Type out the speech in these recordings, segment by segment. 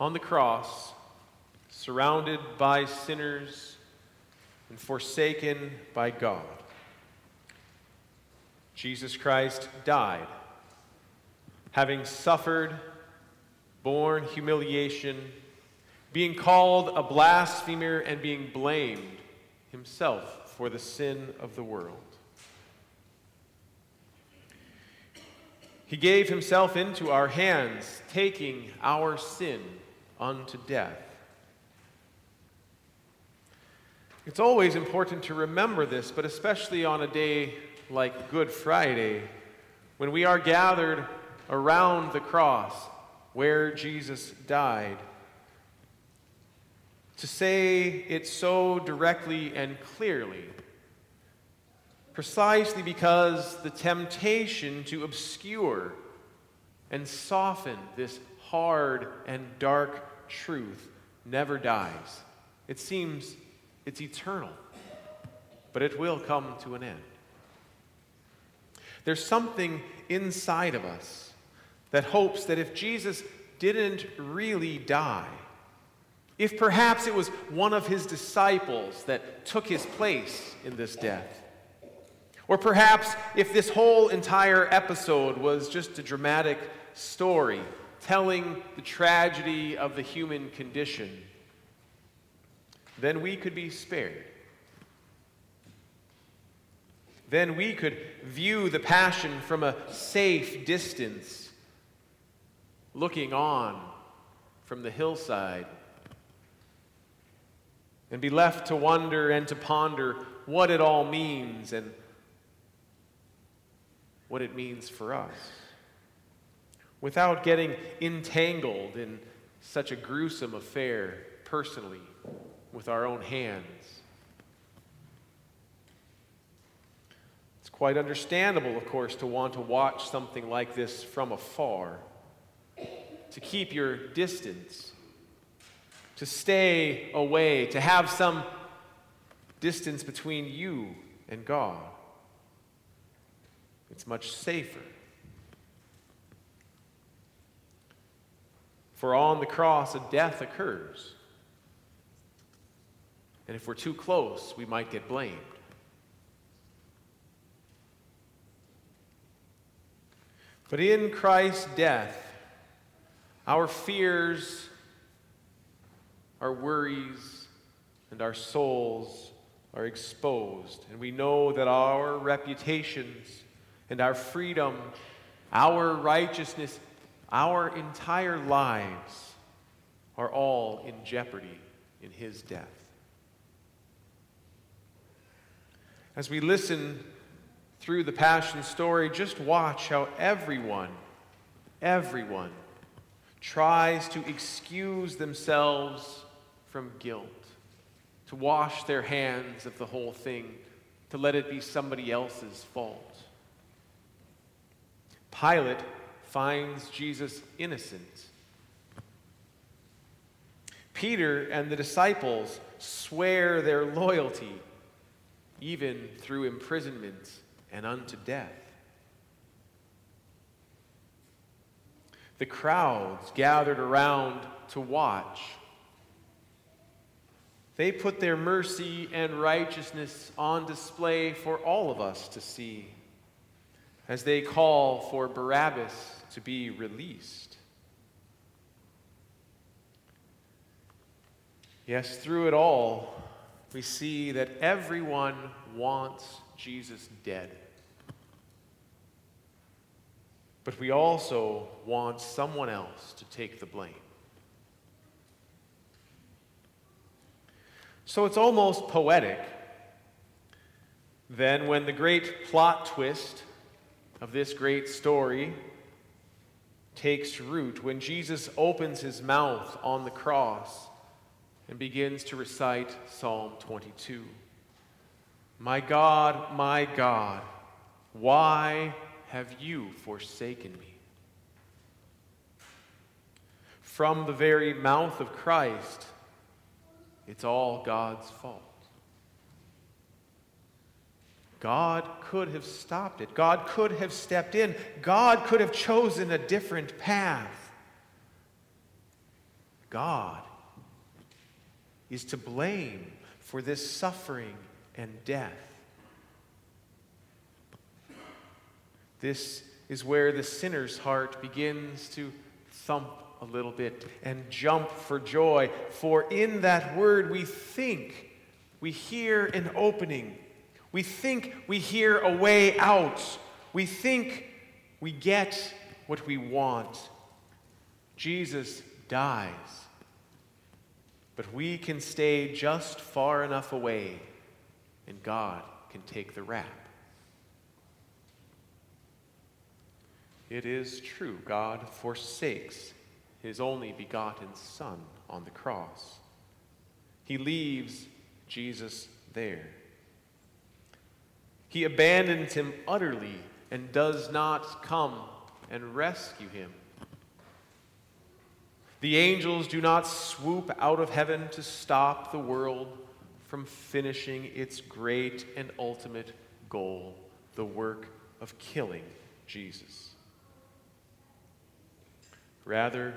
on the cross, surrounded by sinners and forsaken by God, Jesus Christ died, having suffered, borne humiliation, being called a blasphemer, and being blamed himself for the sin of the world. He gave himself into our hands, taking our sin unto death. It's always important to remember this, but especially on a day like Good Friday, when we are gathered around the cross where Jesus died. To say it so directly and clearly precisely because the temptation to obscure and soften this hard and dark truth never dies. It seems it's eternal, but it will come to an end. There's something inside of us that hopes that if Jesus didn't really die, if perhaps it was one of his disciples that took his place in this death, or perhaps if this whole entire episode was just a dramatic story telling the tragedy of the human condition, then we could be spared. Then we could view the passion from a safe distance, looking on from the hillside, and be left to wonder and to ponder what it all means and what it means for us without getting entangled in such a gruesome affair personally with our own hands. It's quite understandable, of course, to want to watch something like this from afar, to keep your distance, to stay away, to have some distance between you and God. It's much safer. For on the cross, a death occurs. And if we're too close, we might get blamed. But in Christ's death, our fears, our worries, and our souls are exposed. And we know that our reputations and our freedom, our righteousness, our entire lives are all in jeopardy in his death. As we listen through the Passion story, just watch how everyone, everyone, tries to excuse themselves from guilt, to wash their hands of the whole thing, to let it be somebody else's fault. Pilate finds Jesus innocent. Peter and the disciples swear their loyalty, even through imprisonment and unto death. The crowds gathered around to watch. They put their mercy and righteousness on display for all of us to see as they call for Barabbas to be released. Yes, through it all, we see that everyone wants Jesus dead. But we also want someone else to take the blame. So it's almost poetic then when the great plot twist of this great story takes root when Jesus opens his mouth on the cross and begins to recite Psalm 22. My God, my God, why have you forsaken me? From the very mouth of Christ, it's all God's fault. God could have stopped it. God could have stepped in. God could have chosen a different path. God is to blame for this suffering and death. This is where the sinner's heart begins to thump a little bit and jump for joy, for in that word we think we hear an opening. We think we hear a way out. We think we get what we want. Jesus dies. But we can stay just far enough away, and God can take the rap. It is true, God forsakes his only begotten Son on the cross. He leaves Jesus there. He abandons him utterly and does not come and rescue him. The angels do not swoop out of heaven to stop the world from finishing its great and ultimate goal, the work of killing Jesus. Rather,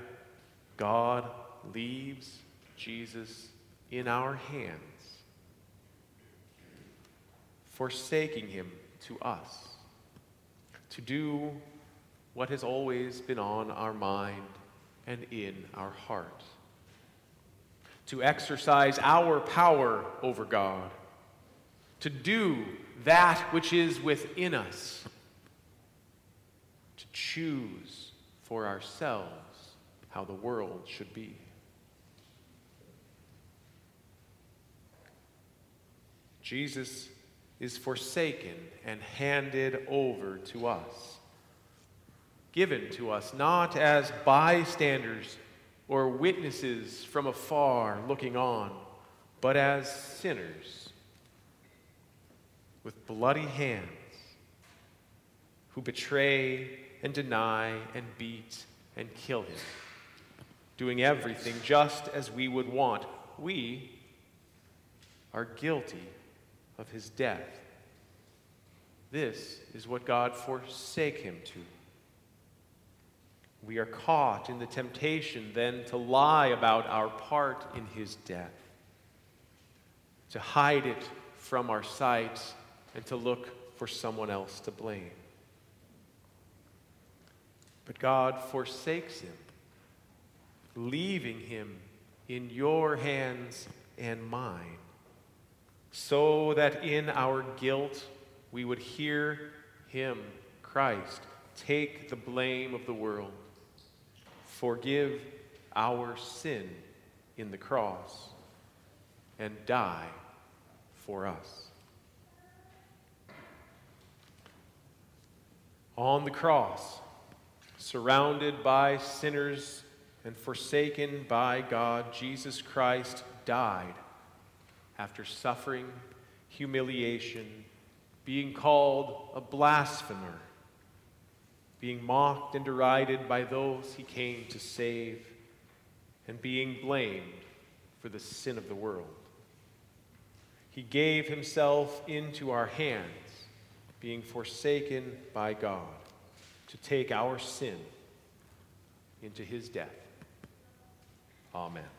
God leaves Jesus in our hands, forsaking him to us, to do what has always been on our mind and in our heart, to exercise our power over God, to do that which is within us, to choose for ourselves how the world should be. Jesus is forsaken and handed over to us, given to us not as bystanders or witnesses from afar looking on, but as sinners with bloody hands who betray and deny and beat and kill him doing everything just as we would want. We are guilty of his death. This is what God forsake him to. We are caught in the temptation then to lie about our part in his death, to hide it from our sight, and to look for someone else to blame. But God forsakes him leaving him in your hands and mine, so that in our guilt we would hear him, Christ, take the blame of the world, forgive our sin in the cross, and die for us. On the cross, surrounded by sinners and forsaken by God, Jesus Christ died after suffering humiliation, being called a blasphemer, being mocked and derided by those he came to save, and being blamed for the sin of the world. He gave himself into our hands, being forsaken by God, to take our sin into his death. Amen.